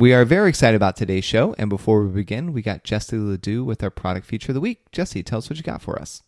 We are very excited about today's show. And before we begin, we got Jesse Ledoux with our product feature of the week. Jesse, tell us what you got for us.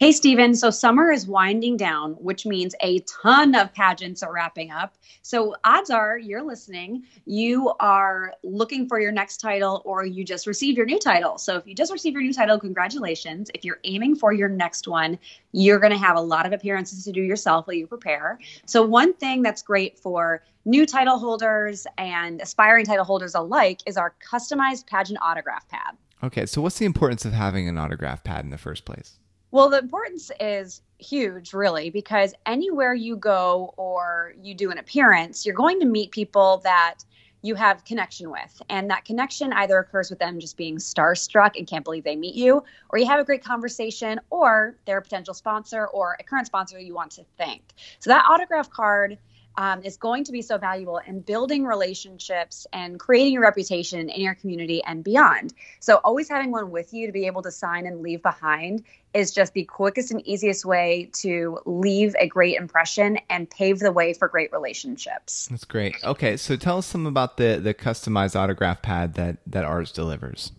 Hey, Stephen. So summer is winding down, which means a ton of pageants are wrapping up. So odds are you're listening, you are looking for your next title or you just received your new title. So if you just received your new title, congratulations. If you're aiming for your next one, you're going to have a lot of appearances to do yourself while you prepare. So one thing that's great for new title holders and aspiring title holders alike is our customized pageant autograph pad. Okay, so what's the importance of having an autograph pad in the first place? Well, the importance is huge, really, because anywhere you go or you do an appearance, you're going to meet people that you have connection with. And that connection either occurs with them just being starstruck and can't believe they meet you, or you have a great conversation, or they're a potential sponsor or a current sponsor you want to thank. So that autograph card um, is going to be so valuable in building relationships and creating a reputation in your community and beyond. So, always having one with you to be able to sign and leave behind is just the quickest and easiest way to leave a great impression and pave the way for great relationships. That's great. Okay, so tell us some about the the customized autograph pad that that ours delivers.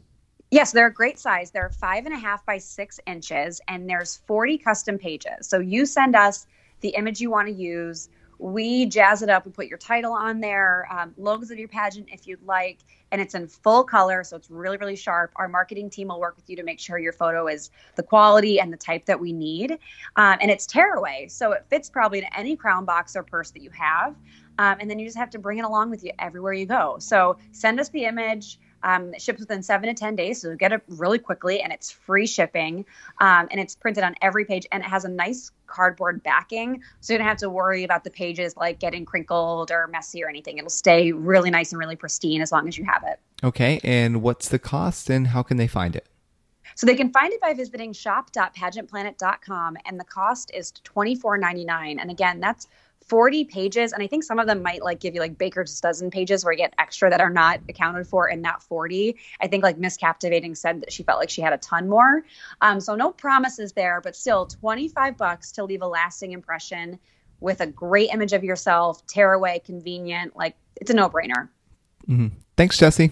Yes, they're a great size. They're five and a half by six inches, and there's 40 custom pages. So you send us the image you want to use we jazz it up. We put your title on there, um, logos of your pageant if you'd like, and it's in full color, so it's really, really sharp. Our marketing team will work with you to make sure your photo is the quality and the type that we need. Um, and it's tearaway, so it fits probably in any crown box or purse that you have. Um, and then you just have to bring it along with you everywhere you go. So send us the image. Um, it ships within seven to 10 days, so you get it really quickly, and it's free shipping. Um, and it's printed on every page, and it has a nice cardboard backing, so you don't have to worry about the pages like getting crinkled or messy or anything. It'll stay really nice and really pristine as long as you have it. Okay, and what's the cost, and how can they find it? So they can find it by visiting shop.pageantplanet.com, and the cost is $24.99. And again, that's 40 pages and i think some of them might like give you like baker's dozen pages where you get extra that are not accounted for in that 40 i think like miss captivating said that she felt like she had a ton more. Um, so no promises there but still 25 bucks to leave a lasting impression with a great image of yourself tearaway convenient like it's a no-brainer. Mm-hmm. thanks jesse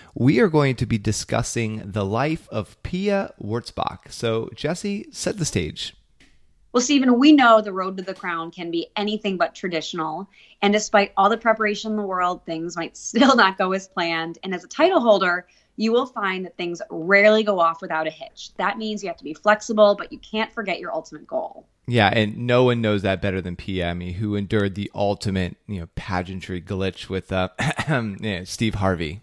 we are going to be discussing the life of Pia Wurtzbach. So, Jesse, set the stage. Well, Stephen, we know the road to the crown can be anything but traditional. And despite all the preparation in the world, things might still not go as planned. And as a title holder, you will find that things rarely go off without a hitch. That means you have to be flexible, but you can't forget your ultimate goal. Yeah, and no one knows that better than Pia, who endured the ultimate, you know, pageantry glitch with uh, yeah, Steve Harvey.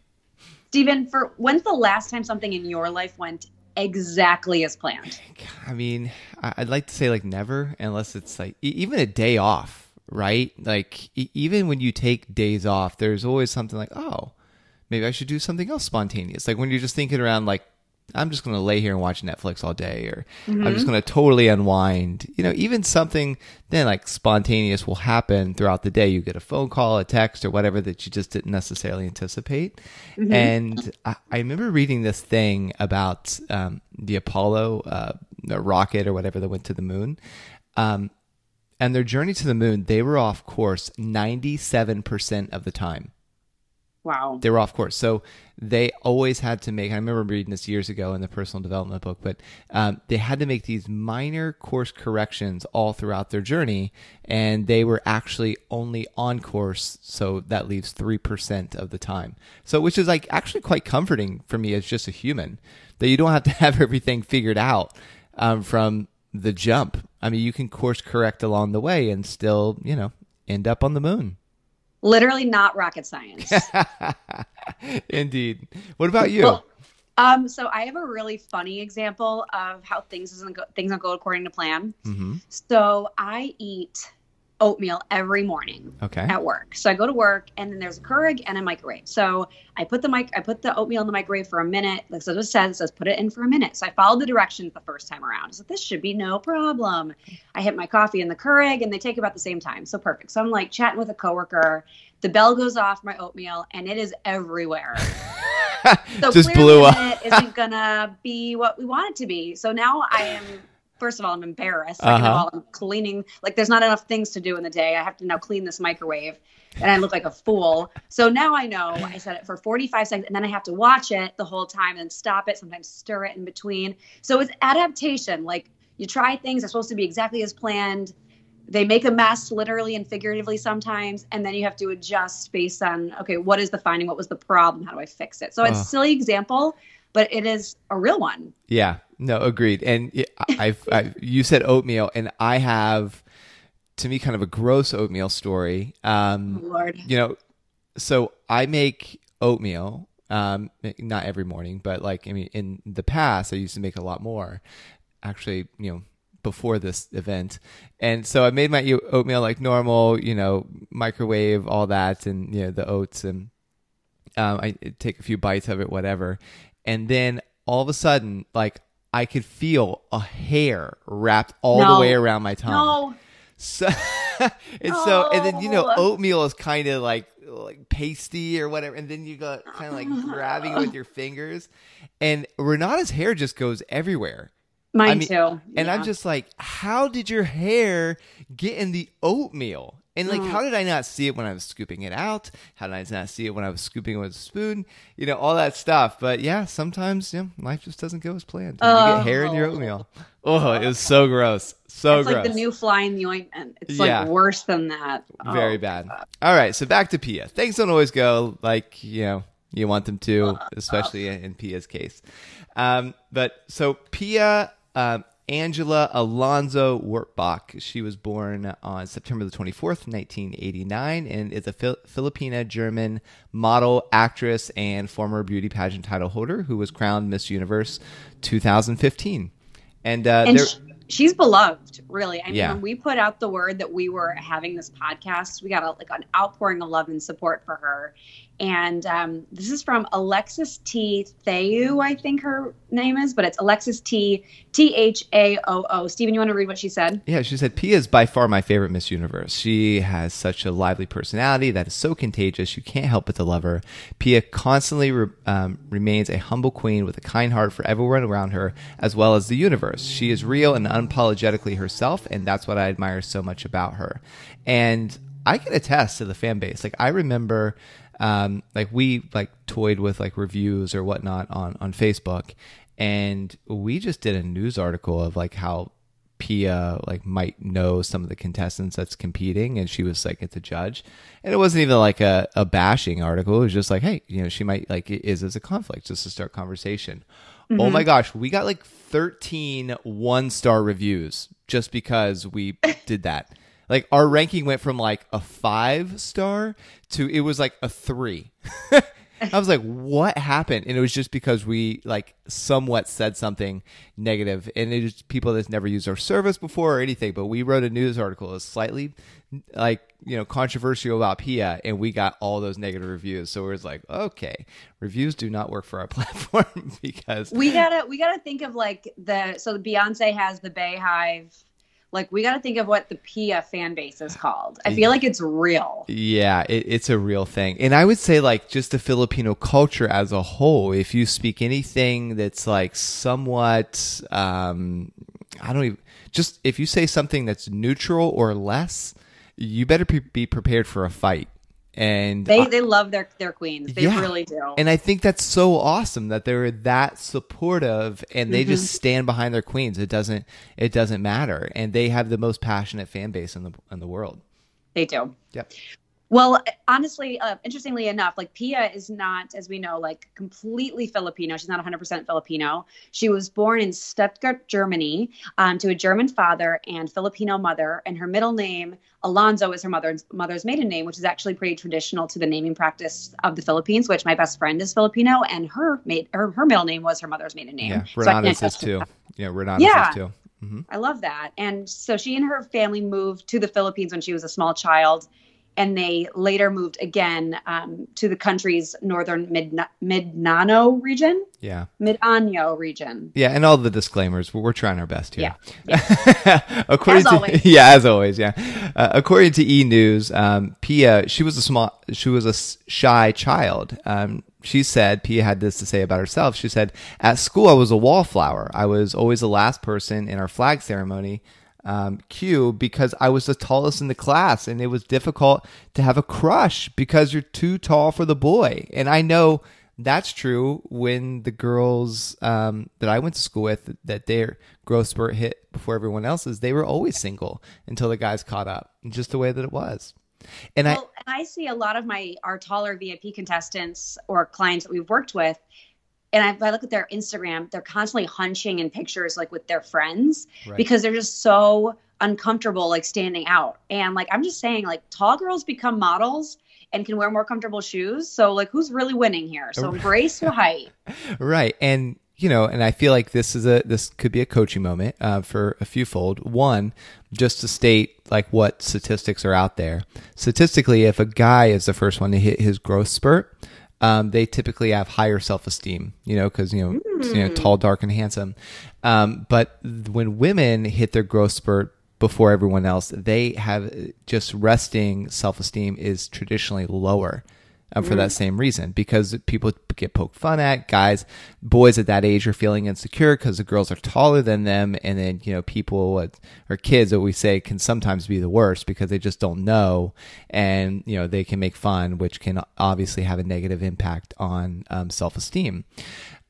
Stephen, for when's the last time something in your life went exactly as planned? I mean, I'd like to say like never, unless it's like even a day off, right? Like even when you take days off, there's always something like, oh, maybe I should do something else spontaneous. Like when you're just thinking around, like I'm just going to lay here and watch Netflix all day, or mm-hmm. I'm just mm-hmm. going to totally unwind. You know, even something then like spontaneous will happen throughout the day. You get a phone call, a text, or whatever that you just didn't necessarily anticipate. Mm-hmm. And I, I, remember reading this thing about um, the Apollo uh, the rocket or whatever that went to the moon. Um, and their journey to the moon, they were off course 97% of the time. Wow. They were off course. So they always had to make, I remember reading this years ago in the personal development book, but um, they had to make these minor course corrections all throughout their journey. And they were actually only on course. So that leaves 3% of the time. So, which is like actually quite comforting for me as just a human that you don't have to have everything figured out um, from the jump. I mean, you can course correct along the way and still, you know, end up on the moon. Literally not rocket science. Indeed. What about you? Well, um, so I have a really funny example of how things doesn't go, things don't go according to plan. Mm-hmm. So I eat oatmeal every morning Okay. at work. So I go to work and then there's a Keurig and a microwave. So I put the mic I put the oatmeal in the microwave for a minute. Like so it says, it says put it in for a minute. So I followed the directions the first time around. So this should be no problem. I hit my coffee in the Keurig and they take about the same time. So perfect. So I'm like chatting with a coworker. The bell goes off my oatmeal and it is everywhere. So Just blew up. it isn't gonna be what we want it to be. So now I am first of all, I'm embarrassed. 2nd Uh-huh. of all, I'm cleaning like there's not enough things to do in the day. I have to now clean this microwave and I look like a fool. So now I know I said it for 45 seconds and then I have to watch it the whole time and stop it, sometimes stir it in between. So it's adaptation. Like you try things, they're supposed to be exactly as planned. They make a mess literally and figuratively sometimes, and then you have to adjust based on okay, what is the finding? What was the problem? How do I fix it? So it's a silly example, but it is a real one. Yeah, no, agreed. And I've, I've you said oatmeal, and I have, to me, kind of a gross oatmeal story. Um, Lord. you know, so I make oatmeal, um, not every morning, but like I mean, in the past, I used to make a lot more. Actually, you know, before this event, and so I made my oatmeal like normal, you know, microwave, all that, and you know the oats, and um, I take a few bites of it, whatever, and then all of a sudden, like I could feel a hair wrapped all No. the way around my tongue. No, So and so and then you know oatmeal is kind of like like pasty or whatever, and then you got kind of like grabbing with your fingers, and Renata's hair just goes everywhere. mine I mean- too. And Yeah. I'm just like, how did your hair get in the oatmeal? And like, Mm. how did I not see it when I was scooping it out? How did I not see it when I was scooping it with a spoon? You know, all that stuff. But yeah, sometimes you know, life just doesn't go as planned. And You get hair in your Oh. oatmeal. Oh, it was so gross. So gross. it's gross. like the new fly in the ointment. It's Yeah. like worse than that. Oh. Very bad. All right, so back to Pia. Things don't always go like you know you want them to, especially in Pia's case. Um, but so Pia um, Angela Alonzo Wurtzbach, she was born on September the twenty fourth, nineteen eighty nine, and is a Fil- Filipina German model, actress, and former beauty pageant title holder who was crowned Miss Universe two thousand fifteen. And, uh, and there, sh- she's beloved, really. I mean, Yeah. when we put out the word that we were having this podcast, we got a, like an outpouring of love and support for her. And um, this is from Alexis T. Theou, I think her name is, but it's Alexis T. T H A O O. Stephen, you want to read what she said? Yeah, she said Pia is by far my favorite Miss Universe. She has such a lively personality that is so contagious you can't help but to love her. Pia constantly re- um, remains a humble queen with a kind heart for everyone around her, as well as the universe. She is real and unapologetically herself, and that's what I admire so much about her. And I can attest to the fan base. Like I remember, um, like we like toyed with like reviews or whatnot on on Facebook, and we just did a news article of like how Pia like might know some of the contestants that's competing, and she was like it's a judge, and it wasn't even like a, a bashing article. It was just like, hey, you know, she might like is as a conflict just to start conversation. Oh my gosh, we got like 13 one star reviews just because we did that. Like our ranking went from like a five star to it was like a three. I was like, what happened? And it was just because we like somewhat said something negative, and it was people that's never used our service before or anything. But we wrote a news article that's slightly like you know controversial about Pia, and we got all those negative reviews. So it was like, okay, reviews do not work for our platform because we gotta we gotta think of like the so the Beyonce has the BeyHive. Like we gotta think of what the Pia fan base is called. I feel like it's real. Yeah, it, it's a real thing. And I would say, like, just the Filipino culture as a whole, if you speak anything that's like somewhat, um, I don't even, just if you say something that's neutral or less, you better pre- be prepared for a fight. And They I- they love their their queens. They Yeah. really do. and I think that's so awesome that they're that supportive and they just mm-hmm. stand behind their queens. It doesn't it doesn't matter, and they have the most passionate fan base in the in the world. they do. Yep. Well, honestly, uh, interestingly enough, like Pia is not, as we know, like completely Filipino. She's not 100% Filipino. She was born in Stuttgart, Germany, um, to a German father and Filipino mother, and her middle name Alonzo is her mother's mother's maiden name, which is actually pretty traditional to the naming practice of the Philippines. Which my best friend is Filipino, and her mate her, her middle name was her mother's maiden name. Yeah, So Renata's is too. that. Yeah, Renata's Yeah. is too. Mhm. I love that. And so she and her family moved to the Philippines when she was a small child. And they later moved again um, to the country's northern Mid- Mindanao region, Yeah. Mindanao region. Yeah, and all the disclaimers. We're, we're trying our best here. Yeah. according As to always. yeah, as always, yeah. Uh, according to E News, um, Pia, she was a small, she was a shy child. Um, she said Pia had this to say about herself. She said, "At school, I was a wallflower. I was always the last person in our flag ceremony." Um, Q because I was the tallest in the class, and it was difficult to have a crush because you're too tall for the boy. And I know that's true when the girls um, that I went to school with that their growth spurt hit before everyone else's, they were always single until the guys caught up. Just the way that it was. And well, and I see a lot of my our taller VIP contestants or clients that we've worked with, and I, if I look at their Instagram, they're constantly hunching in pictures like with their friends Right. because they're just so uncomfortable like standing out. And like I'm just saying, like tall girls become models and can wear more comfortable shoes. So like who's really winning here? So embrace your height. Right, and you know, and I feel like this is a this could be a coaching moment uh, for a few fold. One, just to state like what statistics are out there. Statistically, if a guy is the first one to hit his growth spurt. Um, they typically have higher self esteem, you know, because you know, you know, tall, dark, and handsome. Um, but when women hit their growth spurt before everyone else, they have just resting self esteem is traditionally lower um, for that same reason because people get poked fun at. Guys, boys at that age are feeling insecure because the girls are taller than them, and then you know people what- or kids that we say can sometimes be the worst because they just don't know, and you know they can make fun, which can obviously have a negative impact on um, self esteem.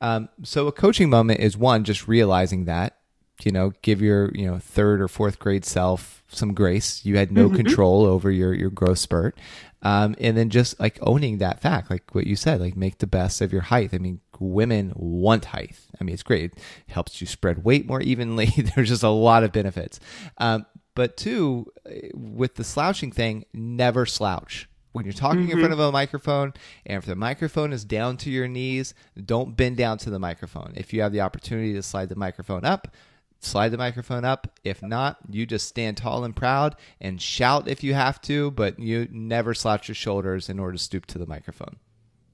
Um, so a coaching moment is one just realizing that you know give your you know third or fourth grade self some grace you had no control over your your growth spurt um, and then just like owning that fact like what you said like make the best of your height. I mean women want height. I mean it's great. It helps you spread weight more evenly. There's just a lot of benefits. Um, but two with the slouching thing never slouch. When you're talking in front of a microphone and if the microphone is down to your knees don't bend down to the microphone. If you have the opportunity to slide the microphone up slide the microphone up if not you just stand tall and proud and shout if you have to but you never slouch your shoulders in order to stoop to the microphone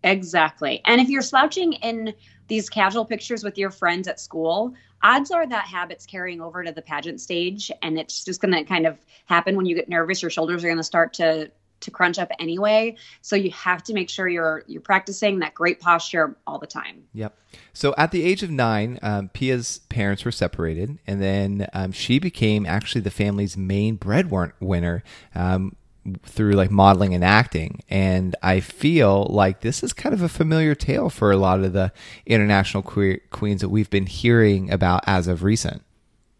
Exactly. And if you're slouching in these casual pictures with your friends at school, odds are that habit's carrying over to the pageant stage and it's just going to kind of happen when you get nervous your shoulders are going to start to to crunch up anyway. So you have to make sure you're you're practicing that great posture all the time. Yep. So at the age of nine, um, Pia's parents were separated, and then um, she became actually the family's main breadwinner um, through like modeling and acting. And I feel like this is kind of a familiar tale for a lot of the international que- queens that we've been hearing about as of recent.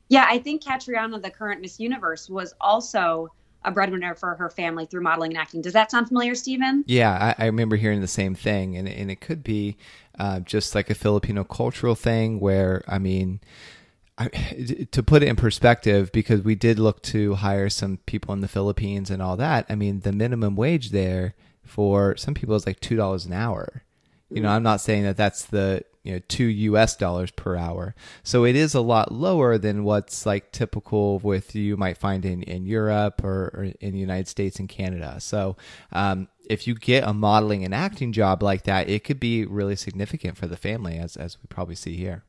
Yeah, I think Catriona, the current Miss Universe, was also a breadwinner for her family through modeling and acting. Does that sound familiar, Stephen? Yeah, I, I remember hearing the same thing, and and it could be uh, just like a Filipino cultural thing where I mean. I, to put it in perspective, because we did look to hire some people in the Philippines and all that. I mean, the minimum wage there for some people is like two dollars an hour. You know, I'm not saying that that's the you know two U.S. dollars per hour. So it is a lot lower than what's like typical with you might find in in Europe or, or in the United States and Canada. So um, if you get a modeling and acting job like that, it could be really significant for the family, as as we probably see here.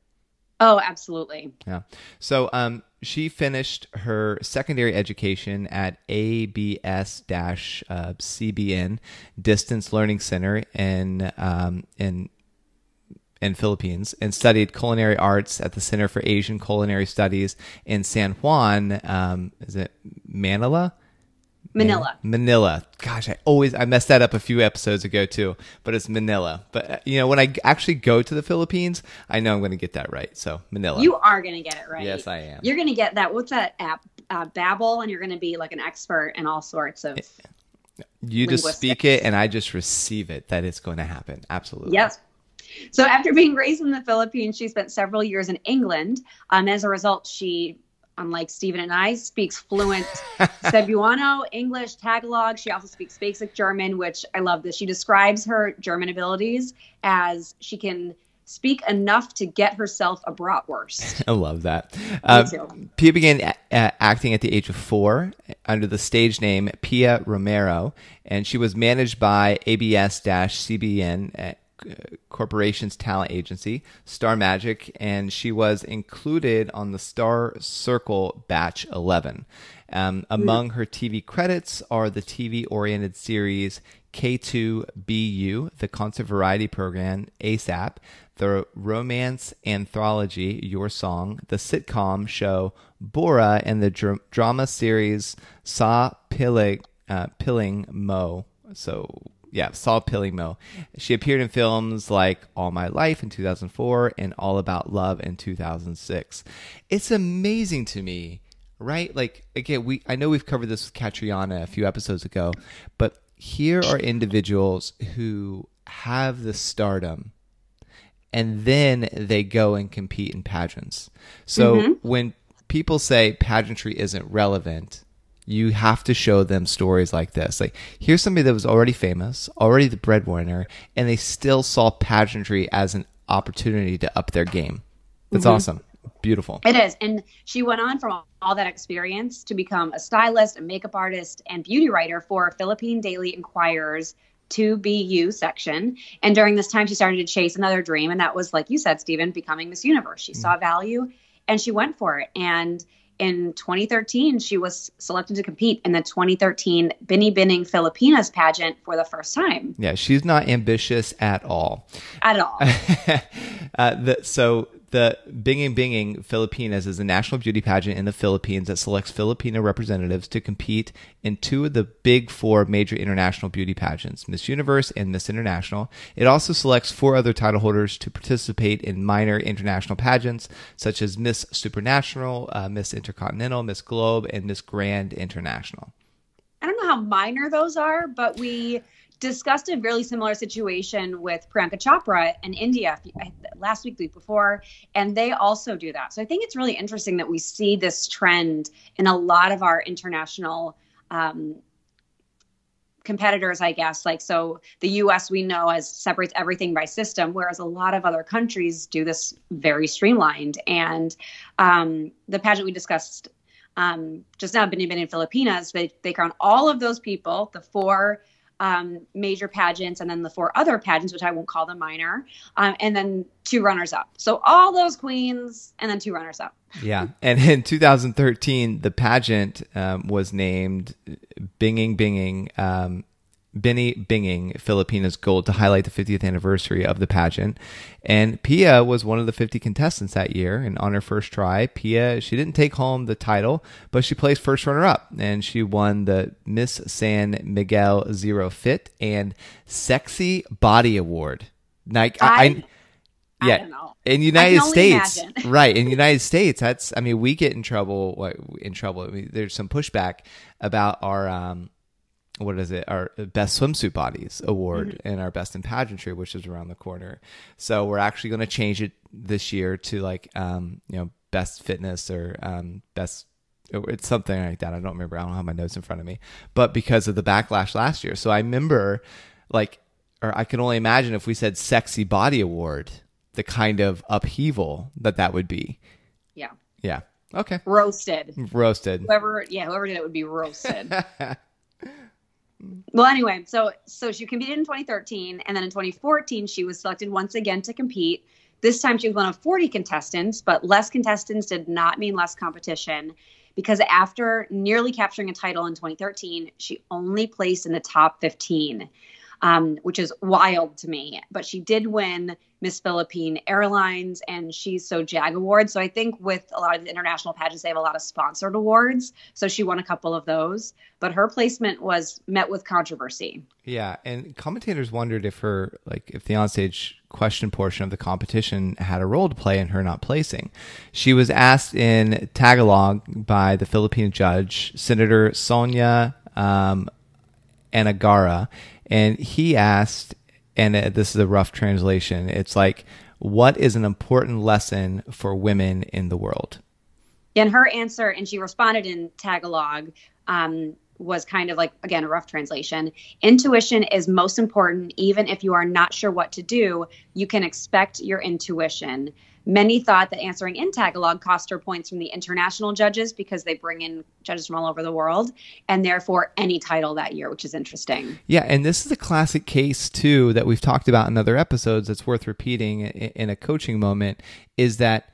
Oh, absolutely. Yeah. So um, she finished her secondary education at ABS uh, CBN Distance Learning Center in um, in in Philippines and studied culinary arts at the Center for Asian Culinary Studies in San Juan. Um, is it Manila? Manila. Manila. Gosh, I always I messed that up a few episodes ago too, but it's Manila. But uh, you know, when I actually go to the Philippines, I know I'm going to get that right. So Manila. You are going to get it right. Yes, I am. You're going to get that. What's that app? Uh, and you're going to be like an expert in all sorts of. You just speak it, and I just receive it that it's going to happen. Absolutely. Yes. So after being raised in the Philippines, she spent several years in England. Um, as a result, she, unlike Stephen and I, speaks fluent Cebuano, English, Tagalog. She also speaks basic German, which I love this. She describes her German abilities as she can speak enough to get herself a bratwurst. I love that. Uh, Pia began a- a- acting at the age of four under the stage name Pia Romero, and she was managed by ABS-CBN uh, Corporation's talent agency, Star Magic, and she was included on the Star Circle Batch 11. Um, among her TV credits are the TV oriented series K2BU, the concert variety program ASAP, the romance anthology Your Song, the sitcom show Bora, and the dr- drama series Sa Piling, uh, Piling Mo. So, yeah, Sa Piling She appeared in films like All My Life in 2004 and All About Love in 2006. It's amazing to me, right? Like, again, we I know we've covered this with Catriona a few episodes ago, but here are individuals who have the stardom and then they go and compete in pageants. So mm-hmm. when people say pageantry isn't relevant, you have to show them stories like this. Like here's somebody that was already famous, already the breadwinner, and they still saw pageantry as an opportunity to up their game. That's mm-hmm. awesome. Beautiful. It is. And she went on from all that experience to become a stylist, a makeup artist, and beauty writer for Philippine Daily Inquirer's 2BU section. And during this time, she started to chase another dream. And that was, like you said, Stephen, becoming Miss Universe. She saw mm. value and she went for it. And in 2013, she was selected to compete in the 2013 Binibining Filipinas pageant for the first time Yeah, she's not ambitious at all. at all. uh, the, so the Binging Binging Filipinas is a national beauty pageant in the Philippines that selects Filipino representatives to compete in two of the big four major international beauty pageants, Miss Universe and Miss International. It also selects four other title holders to participate in minor international pageants such as Miss Supernational, uh, Miss Intercontinental, Miss Globe, and Miss Grand International. I don't know how minor those are, but we discussed a really similar situation with Priyanka Chopra in India last week, week before, and they also do that. So I think it's really interesting that we see this trend in a lot of our international um, competitors, I guess. Like, so the US we know as separates everything by system, whereas a lot of other countries do this very streamlined. And um, the pageant we discussed um, just now, Bini Bini Filipinas, they, they count all of those people, the four um, major pageants, and then the four other pageants, which I won't call them minor, um, and then two runners up. So all those queens, and then two runners up. Yeah. And in 2013, the pageant um, was named Binging Binging, Binny Binging Filipinas Gold to highlight the 50th anniversary of the pageant. And Pia was one of the 50 contestants that year. And on her first try, Pia, she didn't take home the title, but she placed first runner up. And she won the Miss San Miguel Zero Fit and Sexy Body Award. Like, I, I- yeah don't know. in united states right in united states that's i mean we get in trouble what in trouble I mean, there's some pushback about our um what is it? Our best swimsuit bodies award Mm-hmm. and our best in pageantry which is around the corner. So we're actually going to change it this year to like um you know best fitness or um best it's something like that. I don't remember. I don't have my notes in front of me. But because of the backlash last year. So i remember like or i can only imagine if we said sexy body award the kind of upheaval that that would be. Yeah. yeah. Okay. Roasted. roasted. Whoever, yeah, whoever did it would be roasted. well, anyway, so so she competed in 2013, and then in 2014 she was selected once again to compete. This time she was one of 40 contestants, but less contestants did not mean less competition because after nearly capturing a title in 2013, she only placed in the top 15, um, which is wild to me. But she did win Miss Philippine Airlines and She's So Jag Awards. So I think with a lot of the international pageants, they have a lot of sponsored awards. So she won a couple of those, but her placement was met with controversy. Yeah, and commentators wondered if her like if the onstage question portion of the competition had a role to play in her not placing. She was asked in Tagalog by the Philippine judge, Senator Sonny um, Angara, and he asked, and uh, this is a rough translation. It's like, what is an important lesson for women in the world? And her answer, and she responded in Tagalog, um, was kind of like again a rough translation intuition is most important even if you are not sure what to do you can expect your intuition many thought that answering in tagalog cost her points from the international judges because they bring in judges from all over the world and therefore any title that year which is interesting Yeah, and this is a classic case too that we've talked about in other episodes that's worth repeating in a coaching moment is that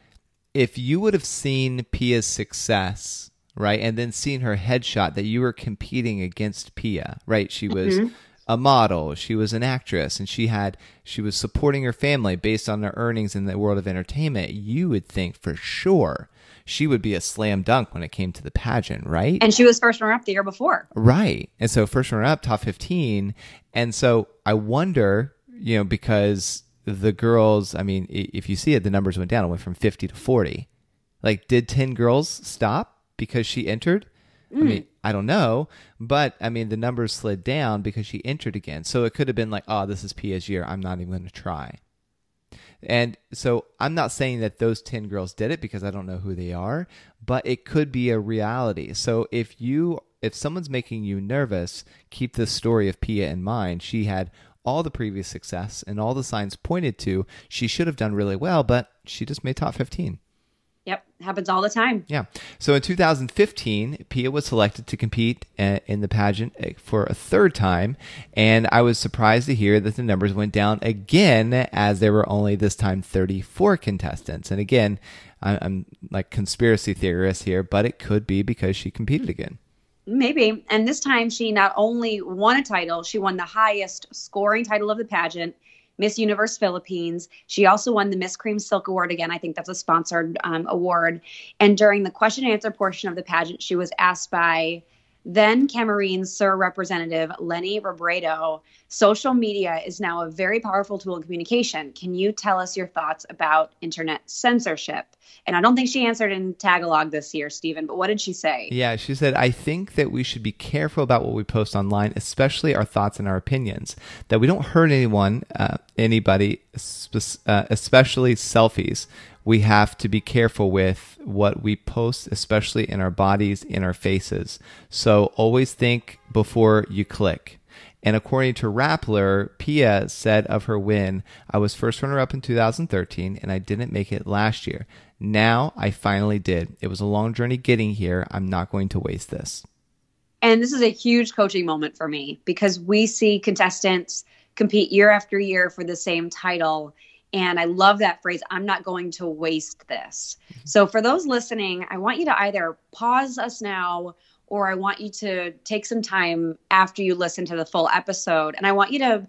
if you would have seen Pia's success, right, and then seen her headshot that you were competing against Pia, right? She was mm-hmm. A model, she was an actress, and she had she was supporting her family based on her earnings in the world of entertainment. You would think for sure she would be a slam dunk when it came to the pageant, right? and she was first runner up the year before Right. And so first runner up, top 15. And so I wonder, you know, because the girls, I mean, if you see it, the numbers went down. It went from 50 to 40. Like, did 10 girls stop because she entered? I mean, mm. I don't know. But I mean, the numbers slid down because she entered again. So it could have been like, oh, this is Pia's year. I'm not even going to try. And so I'm not saying that those 10 girls did it because I don't know who they are, but it could be a reality. So if you if someone's making you nervous, keep the story of Pia in mind. She had all the previous success and all the signs pointed to she should have done really well, but she just made top 15. Yep happens all the time Yeah. So in 2015, Pia was selected to compete uh, in the pageant uh, for a third time, and I was surprised to hear that the numbers went down again as there were only this time 34 contestants. And again, I'm like conspiracy theorist here, but it could be because she competed again. Maybe. And this time she not only won a title, she won the highest scoring title of the pageant, Miss Universe Philippines. She also won the Miss Cream Silk Award again. I think that's a sponsored um, award. And during the question and answer portion of the pageant, she was asked by then Camarines Sur Representative Leni Robredo, social media is now a very powerful tool in communication. Can you tell us your thoughts about internet censorship? And I don't think she answered in Tagalog this year, Stephen, but what did she say? Yeah, she said, I think that we should be careful about what we post online, especially our thoughts and our opinions, that we don't hurt anyone, uh, anybody, uh, especially selfies. We have to be careful with what we post, especially in our bodies, in our faces. So always think before you click. And according to Rappler, Pia said of her win, I was first runner up in 2013 and I didn't make it last year. Now I finally did. It was a long journey getting here. I'm not going to waste this. And this is a huge coaching moment for me because we see contestants compete year after year for the same title. And I love that phrase I'm not going to waste this. Mm-hmm. So, for those listening, I want you to either pause us now or I want you to take some time after you listen to the full episode. And I want you to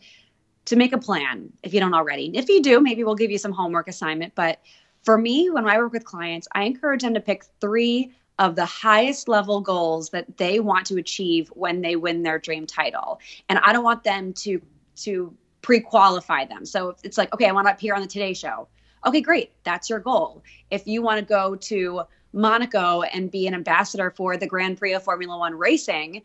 to make a plan if you don't already. If you do, maybe we'll give you some homework assignment. But for me, when I work with clients, I encourage them to pick three of the highest level goals that they want to achieve when they win their dream title. And I don't want them to to pre-qualify them. So it's like, okay, I want to appear on the Today Show. Okay, great. That's your goal. If you want to go to Monaco and be an ambassador for the Grand Prix of Formula One racing,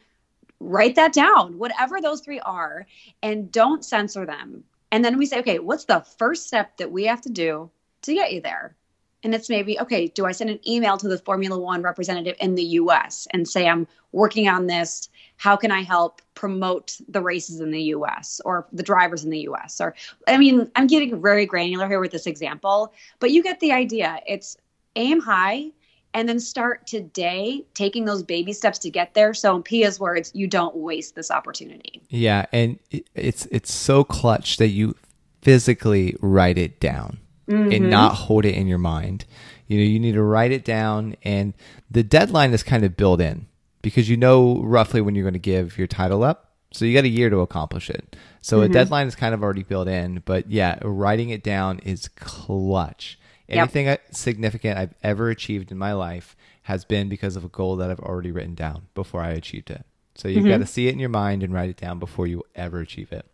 write that down, whatever those three are, and don't censor them. And then we say, okay, what's the first step that we have to do to get you there? And it's maybe, okay, do I send an email to the Formula One representative in the US and say, I'm working on this? How can I help promote the races in the US or the drivers in the US? Or, I mean, I'm getting very granular here with this example, but you get the idea. It's aim high and then start today taking those baby steps to get there. So, in Pia's words, you don't waste this opportunity. Yeah, and it's it's so clutch that you physically write it down and mm-hmm. not hold it in your mind. You know, you need to write it down and the deadline is kind of built in because you know roughly when you're going to give your title up. So you got a year to accomplish it. So a mm-hmm. deadline is kind of already built in, but yeah, writing it down is clutch. Anything I- significant I've ever achieved in my life has been because of a goal that I've already written down before I achieved it. So you've mm-hmm. got to see it in your mind and write it down before you ever achieve it.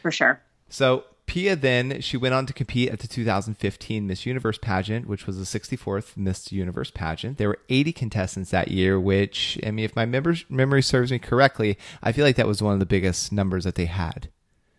For sure. So Pia then she went on to compete at the 2015 Miss Universe pageant, which was the 64th Miss Universe pageant. There were 80 contestants that year, which I mean, if my memory serves me correctly, I feel like that was one of the biggest numbers that they had.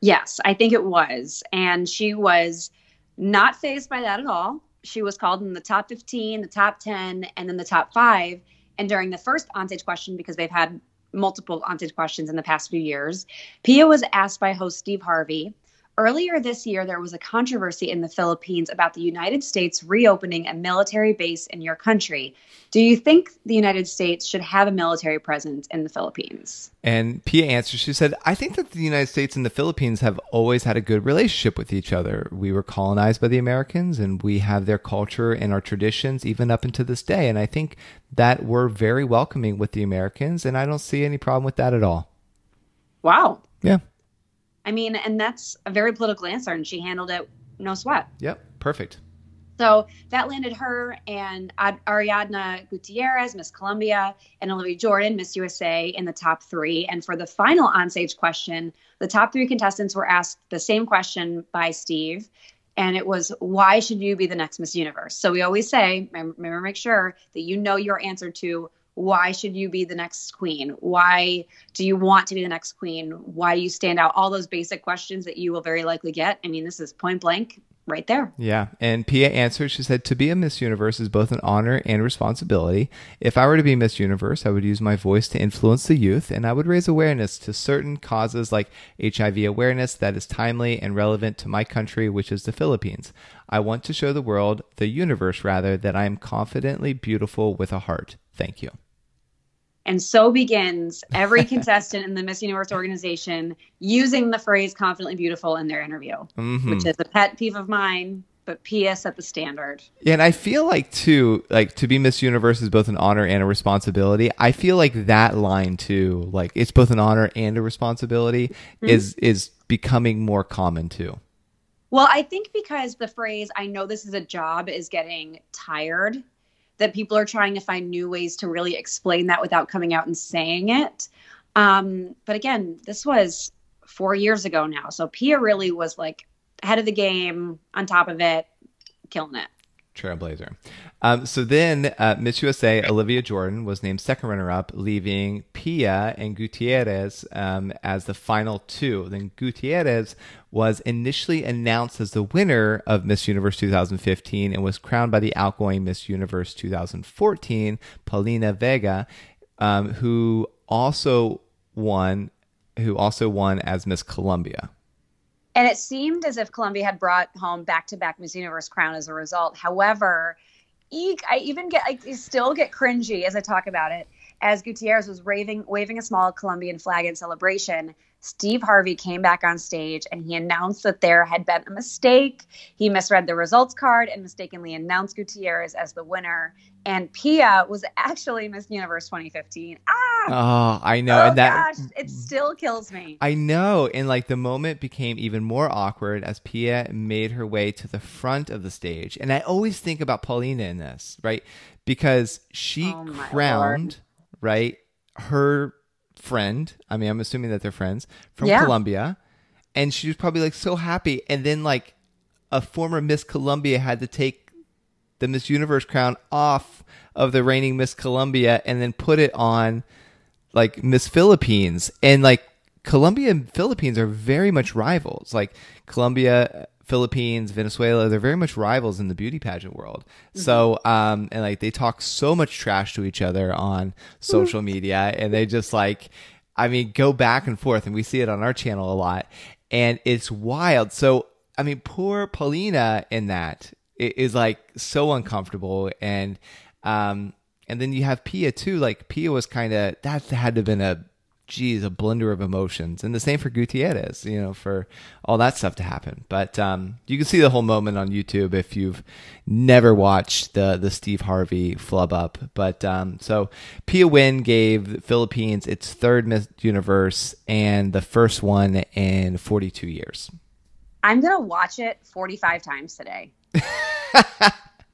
Yes, I think it was. And she was not phased by that at all. She was called in the top 15, the top 10, and then the top five. And during the first onstage question, because they've had multiple onstage questions in the past few years. Pia was asked by host Steve Harvey Earlier this year, there was a controversy in the Philippines about the United States reopening a military base in your country. Do you think the United States should have a military presence in the Philippines? And Pia answered, she said, I think that the United States and the Philippines have always had a good relationship with each other. We were colonized by the Americans and we have their culture and our traditions even up until this day. And I think that we're very welcoming with the Americans, and I don't see any problem with that at all. Wow. Yeah. I mean, and that's a very political answer, and she handled it no sweat. Yep, perfect. So that landed her and Ariadna Gutierrez, Miss Colombia, and Olivia Jordan, Miss USA, in the top three. And for the final onstage question, the top three contestants were asked the same question by Steve. And it was, why should you be the next Miss Universe? So we always say, remember, make sure that you know your answer to why should you be the next queen? Why do you want to be the next queen? Why do you stand out? All those basic questions that you will very likely get. I mean this is point blank right there. Yeah. And pia answered. She said to be a miss universe is both an honor and responsibility. If i were to be miss universe i would use my voice to influence the youth and i would raise awareness to certain causes like hiv awareness that is timely and relevant to my country which is the philippines. I want to show the world the universe rather that i am confidently beautiful with a heart. Thank you and so begins every contestant in the Miss Universe organization using the phrase confidently beautiful in their interview, mm-hmm. which is a pet peeve of mine. But P.S. at the standard. Yeah, and I feel like too, like to be Miss Universe is both an honor and a responsibility. I feel like that line too, like it's both an honor and a responsibility, mm-hmm. is is becoming more common too. Well, I think because the phrase "I know this is a job" is getting tired that people are trying to find new ways to really explain that without coming out and saying it. Um, but again, this was four years ago now. So Pia really was like ahead of the game, on top of it, killing it. Trailblazer. Um, so then uh, Miss USA Olivia Jordan was named second runner up, leaving Pia and Gutierrez um, as the final two. Then Gutierrez was initially announced as the winner of Miss Universe 2015 and was crowned by the outgoing Miss Universe 2014, Paulina Vega, um, who also won, who also won as Miss Colombia. And it seemed as if Colombia had brought home back-to-back Miss Universe crown as a result. However, I even get I still get cringy as I talk about it. As Gutierrez was waving waving a small Colombian flag in celebration, Steve Harvey came back on stage and he announced that there had been a mistake. He misread the results card and mistakenly announced Gutierrez as the winner. And Pia was actually Miss Universe 2015. Ah! Oh, I know. Oh, and that gosh, it still kills me. I know. And like the moment became even more awkward as Pia made her way to the front of the stage. And I always think about Paulina in this, right? Because she oh, crowned, Lord. right, her friend. I mean, I'm assuming that they're friends from yeah. Colombia, and she was probably like so happy. And then like a former Miss Colombia had to take the Miss Universe crown off of the reigning Miss Colombia and then put it on like Miss Philippines and like Colombia and Philippines are very much rivals. Like Colombia Philippines, Venezuela, they're very much rivals in the beauty pageant world. Mm-hmm. So, um, and like they talk so much trash to each other on social media and they just like, I mean, go back and forth and we see it on our channel a lot and it's wild. So, I mean, poor Paulina in that is like so uncomfortable and, um, and then you have Pia too. Like Pia was kind of that had to have been a geez, a blender of emotions. And the same for Gutierrez, you know, for all that stuff to happen. But um, you can see the whole moment on YouTube if you've never watched the the Steve Harvey flub up. But um, so Pia Win gave the Philippines its third Miss Universe and the first one in 42 years. I'm gonna watch it 45 times today.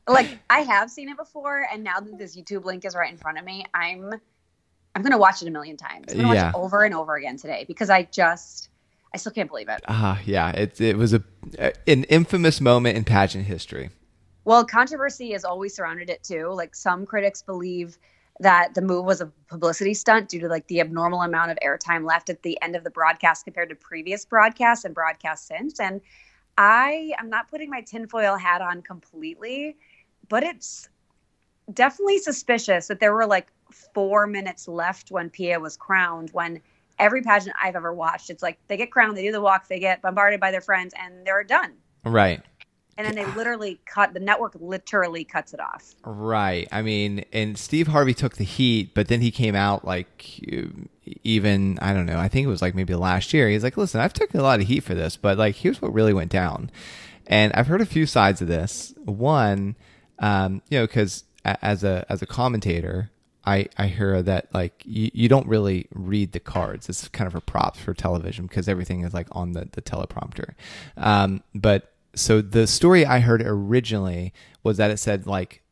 like I have seen it before, and now that this YouTube link is right in front of me, I'm I'm going to watch it a million times. I'm going to yeah. watch it over and over again today because I just, I still can't believe it. Ah, uh, yeah. It, it was a an infamous moment in pageant history. Well, controversy has always surrounded it too. Like some critics believe that the move was a publicity stunt due to like the abnormal amount of airtime left at the end of the broadcast compared to previous broadcasts and broadcasts since. And I am not putting my tinfoil hat on completely, but it's definitely suspicious that there were like four minutes left when Pia was crowned. When every pageant I've ever watched, it's like they get crowned, they do the walk, they get bombarded by their friends, and they're done. Right. And then they literally cut the network literally cuts it off. Right. I mean, and Steve Harvey took the heat, but then he came out like even I don't know. I think it was like maybe last year. He's like, "Listen, I've taken a lot of heat for this, but like here's what really went down." And I've heard a few sides of this. One, um, you know, because as a as a commentator, I I hear that like you, you don't really read the cards. It's kind of a prop for television because everything is like on the the teleprompter. Um, but so the story I heard originally was that it said like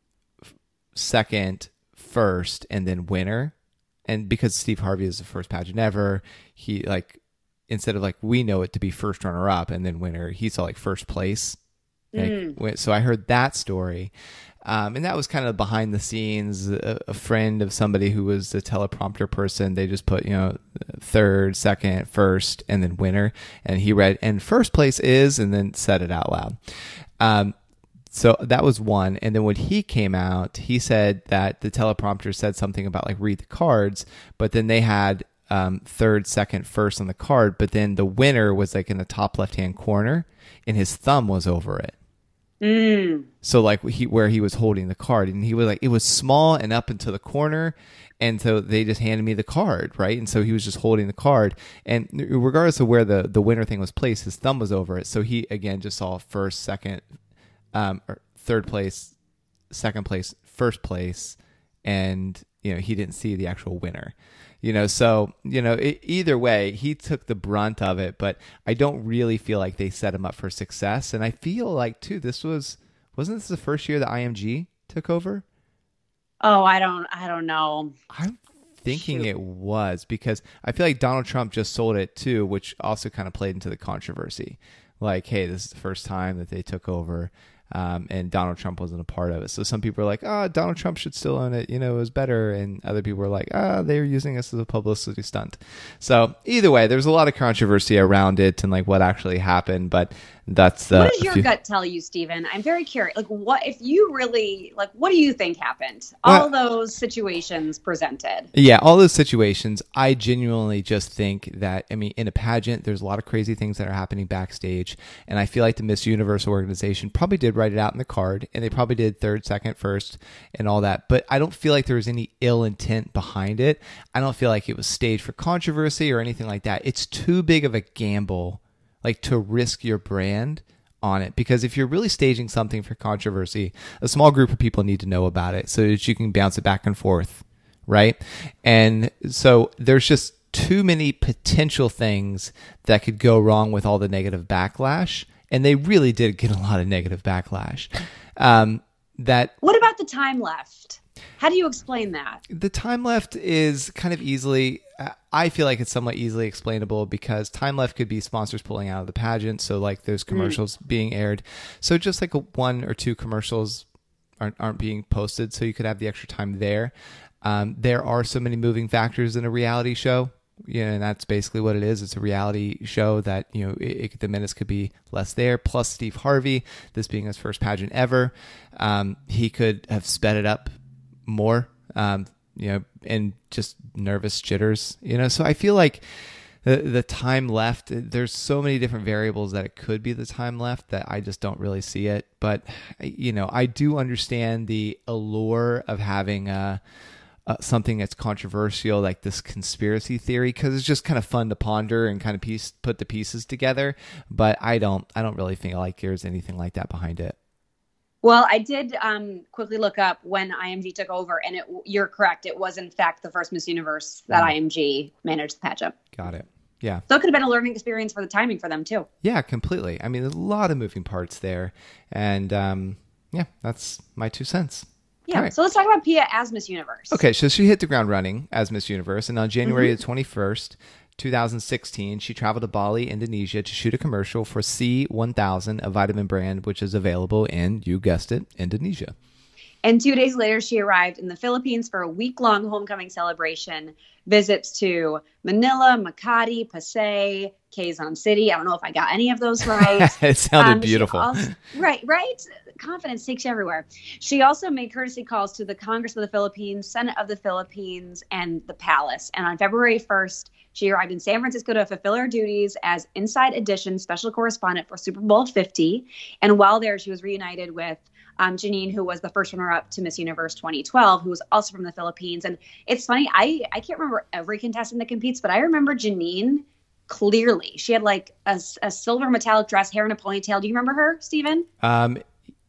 second, first, and then winner. And because Steve Harvey is the first pageant ever, he like instead of like we know it to be first runner up and then winner, he saw like first place. Like, so I heard that story. Um, and that was kind of behind the scenes. A, a, friend of somebody who was a teleprompter person, they just put, you know, third, second, first, and then winner. And he read, and first place is, and then said it out loud. Um, so that was one. And then when he came out, he said that the teleprompter said something about like read the cards, but then they had um, third, second, first on the card, but then the winner was like in the top left hand corner and his thumb was over it. Mm. So like he where he was holding the card and he was like it was small and up into the corner and so they just handed me the card right? And so he was just holding the card and regardless of where the the winner thing was placed his thumb was over it. So he again just saw first second um third place second place first place and you know he didn't see the actual winner you know so you know it, either way he took the brunt of it but i don't really feel like they set him up for success. And i feel like too this was wasn't this the first year that img took over? Oh i don't i don't know. I'm thinking Shoot. it was because i feel like donald trump just sold it too which also kind of played into the controversy. Like hey this is the first time that they took over um, and Donald Trump wasn't a part of it. So some people are like, "Ah, oh, Donald Trump should still own it. You know, it was better," and other people are like, "Ah, oh, they were using us as a publicity stunt." So either way, there's a lot of controversy around it and like what actually happened. But that's uh, what does your few- gut tell you, Stephen? I'm very curious. Like, what if you really like? What do you think happened? All those situations presented. Yeah, all those situations. I genuinely just think that I mean, in a pageant, there's a lot of crazy things that are happening backstage, and I feel like the Miss Universe organization probably did write it out in the card, and they probably did third, second, first, and all that. But I don't feel like there was any ill intent behind it. I don't feel like it was staged for controversy or anything like that. It's too big of a gamble like to risk your brand on it because if you're really staging something for controversy, a small group of people need to know about it so that you can bounce it back and forth, right? And so there's just too many potential things that could go wrong with all the negative backlash, and they really did get a lot of negative backlash. Um, that what about the time left? How do you explain that? The time left is kind of easily, I feel like it's somewhat easily explainable because time left could be sponsors pulling out of the pageant. So, like those mm. commercials mm. being aired. So, just like a, one or two commercials aren't, aren't being posted. So, you could have the extra time there. Um, there are so many moving factors in a reality show. Yeah, and that's basically what it is. It's a reality show that you know it, it, the minutes could be less there. Plus, Steve Harvey, this being his first pageant ever, um, he could have sped it up more, um, you know, and just nervous jitters, you know. So I feel like the the time left. There's so many different variables that it could be the time left that I just don't really see it. But you know, I do understand the allure of having a. Uh, something that's controversial like this conspiracy theory because it's just kind of fun to ponder and kind of piece put the pieces together but i don't i don't really feel like there's anything like that behind it well, I did um, quickly look up when IMG took over, and it, you're correct. It was, in fact, the first Miss Universe that mm. IMG managed the pageant. Got it. Yeah. So it could have been a learning experience for the timing for them, too. Yeah, completely. I mean, there's a lot of moving parts there. And um, yeah, that's my two cents. Yeah. Right. So let's talk about Pia as Miss Universe. Okay. So she hit the ground running as Miss Universe. And on January mm-hmm. the 21st, 2016, she traveled to Bali, Indonesia to shoot a commercial for C1000, a vitamin brand which is available in, you guessed it, Indonesia. And two days later, she arrived in the Philippines for a week long homecoming celebration. Visits to Manila, Makati, Pasay, Quezon City. I don't know if I got any of those right. it sounded Um, beautiful. also- right, right. Confidence takes you everywhere. She also made courtesy calls to the Congress of the Philippines, Senate of the Philippines, and the Palace. And on February 1st, she arrived in San Francisco to fulfill her duties as Inside Edition special correspondent for Super Bowl 50. And while there, she was reunited with um, Janine, who was the first runner-up to Miss Universe 2012, who was also from the Philippines. And it's funny, I I can't remember every contestant that competes, but I remember Janine clearly. She had like a, a silver metallic dress, hair in a ponytail. Do you remember her, Stephen? um,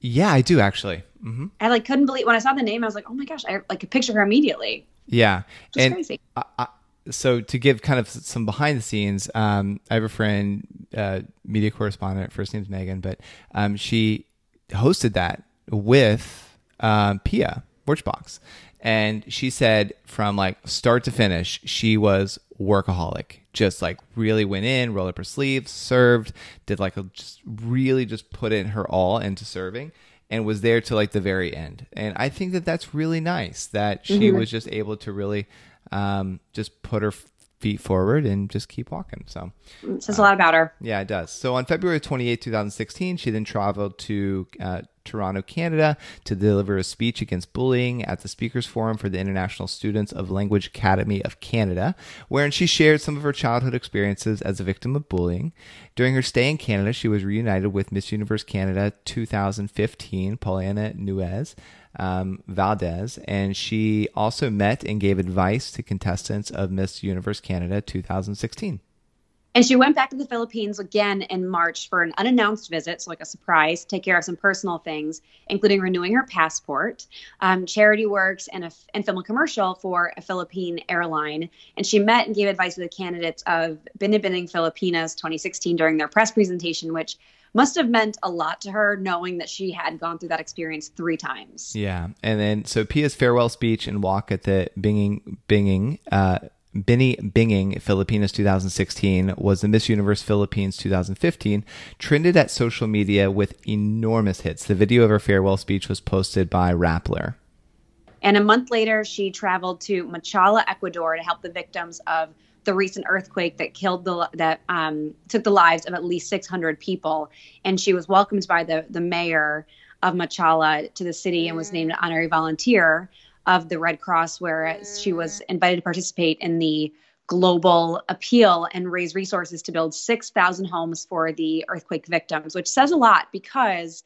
yeah, I do actually. hmm I like couldn't believe when I saw the name. I was like, oh my gosh, I like could picture her immediately. Yeah, Just and I, so to give kind of some behind the scenes, um, I have a friend, uh, media correspondent. First name's Megan, but um, she hosted that with um, Pia Wurtzbach, and she said from like start to finish, she was workaholic. Just like really went in, rolled up her sleeves, served, did like a, just really just put in her all into serving and was there to like the very end. And I think that that's really nice that she was just able to really um, just put her feet forward and just keep walking. So It says a lot about her. yeah, it does. So on February 28, 2016, she then traveled to uh, Toronto, Canada to deliver a speech against bullying at the Speakers Forum for the International Students of Language Academy of Canada, wherein she shared some of her childhood experiences as a victim of bullying. During her stay in Canada, she was reunited with Miss Universe Canada 2015, Paulina Nunez. Um, Valdez, and she also met and gave advice to contestants of Miss Universe Canada 2016. And she went back to the Philippines again in March for an unannounced visit, so like a surprise, take care of some personal things, including renewing her passport, um, charity works, and a and film a commercial for a Philippine airline. And she met and gave advice to the candidates of Binibining Filipinas 2016 during their press presentation, which must have meant a lot to her, knowing that she had gone through that experience three times. Yeah, and then so Pia's farewell speech and walk at the Binging Binging uh, Binny Binging Filipinas 2016 was the Miss Universe Philippines 2015 trended at social media with enormous hits. The video of her farewell speech was posted by Rappler. And a month later, she traveled to Machala, Ecuador, to help the victims of the recent earthquake that killed the that um, took the lives of at least 600 people. And she was welcomed by the the mayor of Machala to the city and was named an honorary volunteer of the Red Cross, where she was invited to participate in the global appeal and raise resources to build 6,000 homes for the earthquake victims, which says a lot because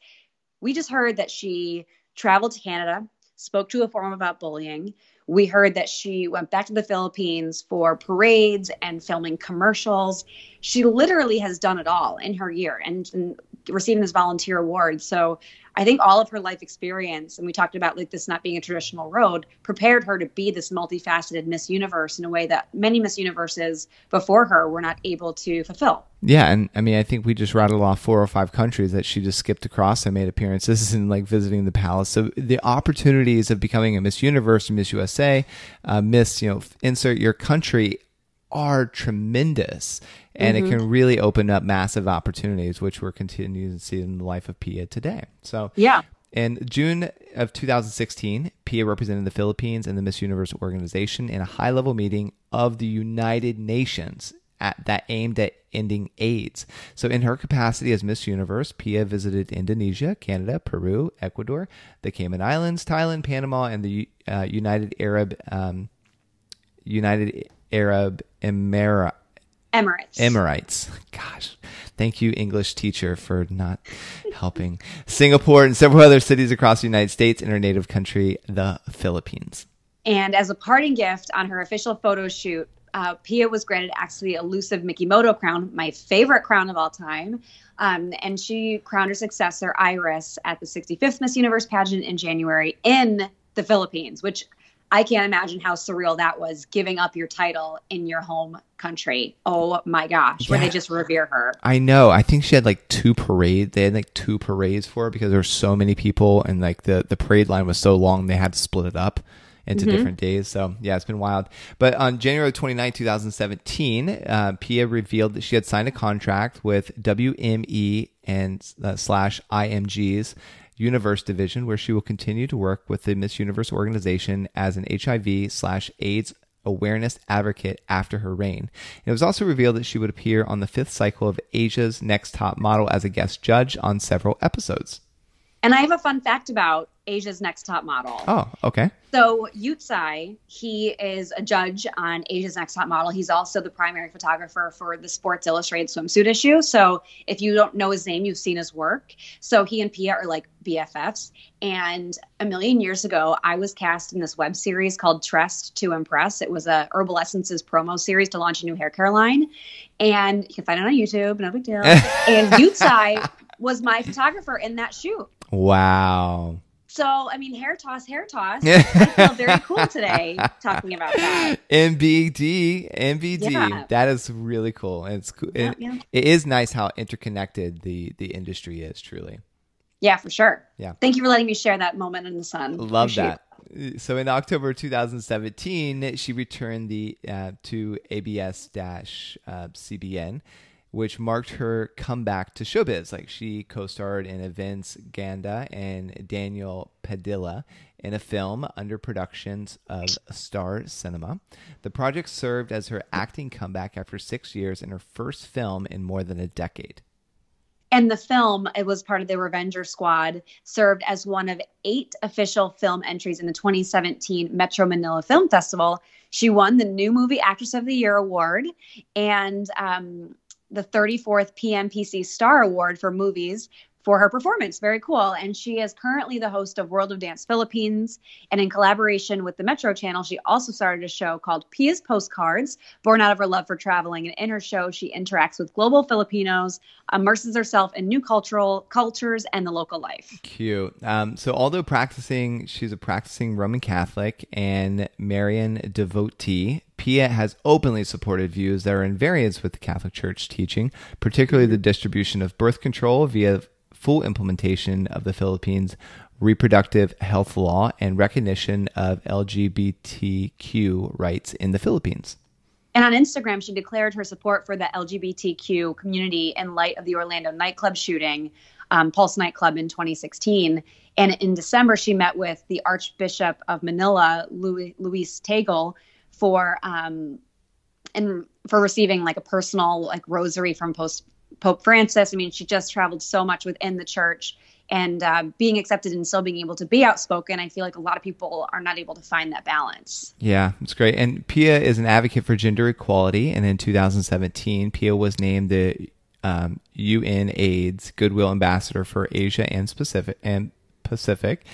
we just heard that she traveled to Canada, spoke to a forum about bullying. We heard that she went back to the Philippines for parades and filming commercials. She literally has done it all in her year and, and receiving this volunteer award. So I think all of her life experience, and we talked about like this not being a traditional road, prepared her to be this multifaceted Miss Universe in a way that many Miss Universes before her were not able to fulfill. Yeah, and I mean, I think we just rattled off four or five countries that she just skipped across and made appearances and like visiting the palace. So the opportunities of becoming a Miss Universe, Miss USA, uh, Miss, you know, insert your country are tremendous. And it can really open up massive opportunities, which we're continuing to see in the life of Pia today. So, Yeah. in June of 2016, Pia represented the Philippines in the Miss Universe organization in a high level meeting of the United Nations at, that aimed at ending AIDS. So, in her capacity as Miss Universe, Pia visited Indonesia, Canada, Peru, Ecuador, the Cayman Islands, Thailand, Panama, and the uh, United Arab um, United Arab Emira- Emirates. Emirates. Gosh, thank you, English teacher, for not helping. Singapore and several other cities across the United States and her native country, the Philippines. And as a parting gift on her official photo shoot, uh, Pia was granted access to the elusive Mikimoto crown, my favorite crown of all time. Um, and she crowned her successor, Iris, at the 65th Miss Universe pageant in January in the Philippines, which I can't imagine how surreal that was giving up your title in your home country. Oh my gosh, where Yeah. they just revere her. I know. I think she had like two parades. They had like two parades for her because there were so many people, and like the the parade line was so long, they had to split it up into different days. So yeah, it's been wild. But on January 29, 2017, uh, Pia revealed that she had signed a contract with WME and uh, slash IMG's Universe division, where she will continue to work with the Miss Universe organization as an HIV slash AIDS awareness advocate after her reign. It was also revealed that she would appear on the fifth cycle of Asia's Next Top Model as a guest judge on several episodes. And I have a fun fact about Asia's Next Top Model. Oh, okay. So Yu Tsai, he is a judge on Asia's Next Top Model. He's also the primary photographer for the Sports Illustrated swimsuit issue. So if you don't know his name, you've seen his work. So he and Pia are like BFFs. And a million years ago, I was cast in this web series called Trust to Impress. It was a Herbal Essences promo series to launch a new hair care line. And you can find it on YouTube, no big deal. and Yu Tsai was my photographer in that shoot. Wow. So, I mean, hair toss, hair toss. I feel very cool today talking about that. NBD, NBD. Yeah. That is really cool. And it's cool. Yeah, it- yeah. it is nice how interconnected the the industry is. Truly, Yeah, for sure. Yeah. Thank you for letting me share that moment in the sun. love Appreciate that. So in October 2017, she returned the uh, to ABS dash uh, CBN, which marked her comeback to showbiz. Like she co-starred in Vice Ganda and Daniel Padilla in a film under productions of Star Cinema. The project served as her acting comeback after six years and her first film in more than a decade. And the film, it was part of the Revenger Squad, served as one of eight official film entries in the 2017 Metro Manila Film Festival. She won the New Movie Actress of the Year award and um, the 34th PMPC Star Award for movies for her performance. Very cool. And she is currently the host of World of Dance Philippines. And in collaboration with the Metro Channel, she also started a show called Pia's Postcards, born out of her love for traveling. And in her show, she interacts with global Filipinos, immerses herself in new cultural cultures and the local life. Cute. Um, so, although practicing, she's a practicing Roman Catholic and Marian devotee. Pia has openly supported views that are in variance with the Catholic Church teaching, particularly the distribution of birth control via full implementation of the Philippines reproductive health law and recognition of LGBTQ rights in the Philippines. And on Instagram, she declared her support for the LGBTQ community in light of the Orlando nightclub shooting, um, Pulse nightclub in 2016. And in December, she met with the Archbishop of Manila, Louis, Luis Tagle, for um, and for receiving like a personal like rosary from Post, Pope Francis. I mean, she just traveled so much within the church and uh, being accepted and still being able to be outspoken. I feel like a lot of people are not able to find that balance. Yeah, it's great. And Pia is an advocate for gender equality. And in 2017, Pia was named the um, UN AIDS Goodwill Ambassador for Asia and Pacific. And Pacific.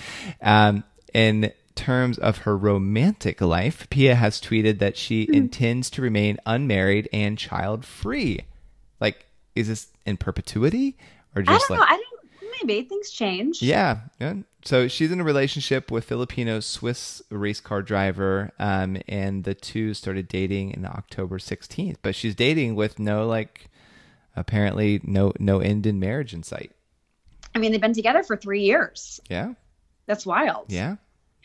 Um, in terms of her romantic life, Pia has tweeted that she intends to remain unmarried and child free. Like, is this in perpetuity or I just don't like? know. I don't. Maybe things change. Yeah, yeah. So she's in a relationship with Filipino Swiss race car driver, um, and the two started dating in October 16th. But she's dating with no like, apparently no no end in marriage in sight. I mean, they've been together for three years. Yeah, That's wild. yeah,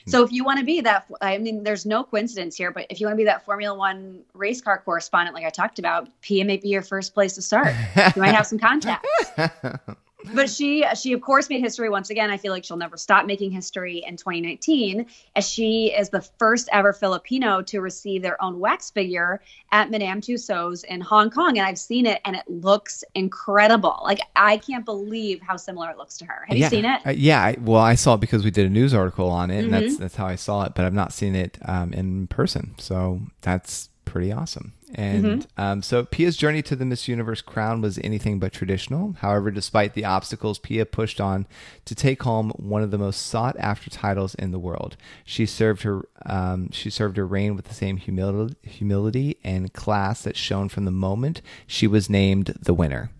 Mm-hmm. So if you want to be that, I mean, there's no coincidence here, but if you want to be that Formula One race car correspondent, like I talked about, Pia may be your first place to start. you might have some contacts. But she, she of course made history once again. I feel like she'll never stop making history in 2019, as she is the first ever Filipino to receive their own wax figure at Madame Tussauds in Hong Kong, and I've seen it, and it looks incredible. Like I can't believe how similar it looks to her. Have yeah. you seen it? Uh, yeah, I, well, I saw it because we did a news article on it, and Mm-hmm. that's that's how I saw it. But I've not seen it um, in person, so that's pretty awesome. And Mm-hmm. um, so Pia's journey to the Miss Universe crown was anything but traditional. However, despite the obstacles, Pia pushed on to take home one of the most sought after titles in the world. She served her um, she served her reign with the same humility, humility and class that shone from the moment she was named the winner.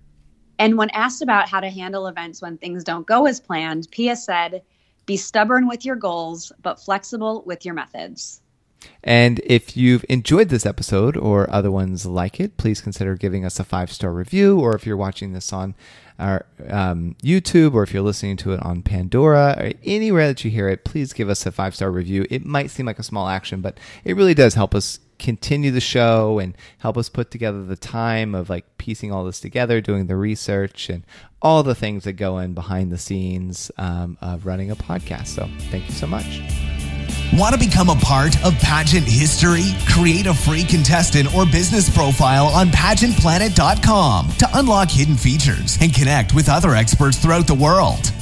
And when asked about how to handle events when things don't go as planned, Pia said, Be stubborn with your goals, but flexible with your methods. And if you've enjoyed this episode or other ones like it, please consider giving us a five star review. Or if you're watching this on our um, YouTube or if you're listening to it on Pandora or anywhere that you hear it, please give us a five star review. It might seem like a small action, but it really does help us continue the show and help us put together the time of like piecing all this together, doing the research, and all the things that go in behind the scenes um, of running a podcast. So thank you so much. Want to become a part of pageant history? Create a free contestant or business profile on pageantplanet.com to unlock hidden features and connect with other experts throughout the world.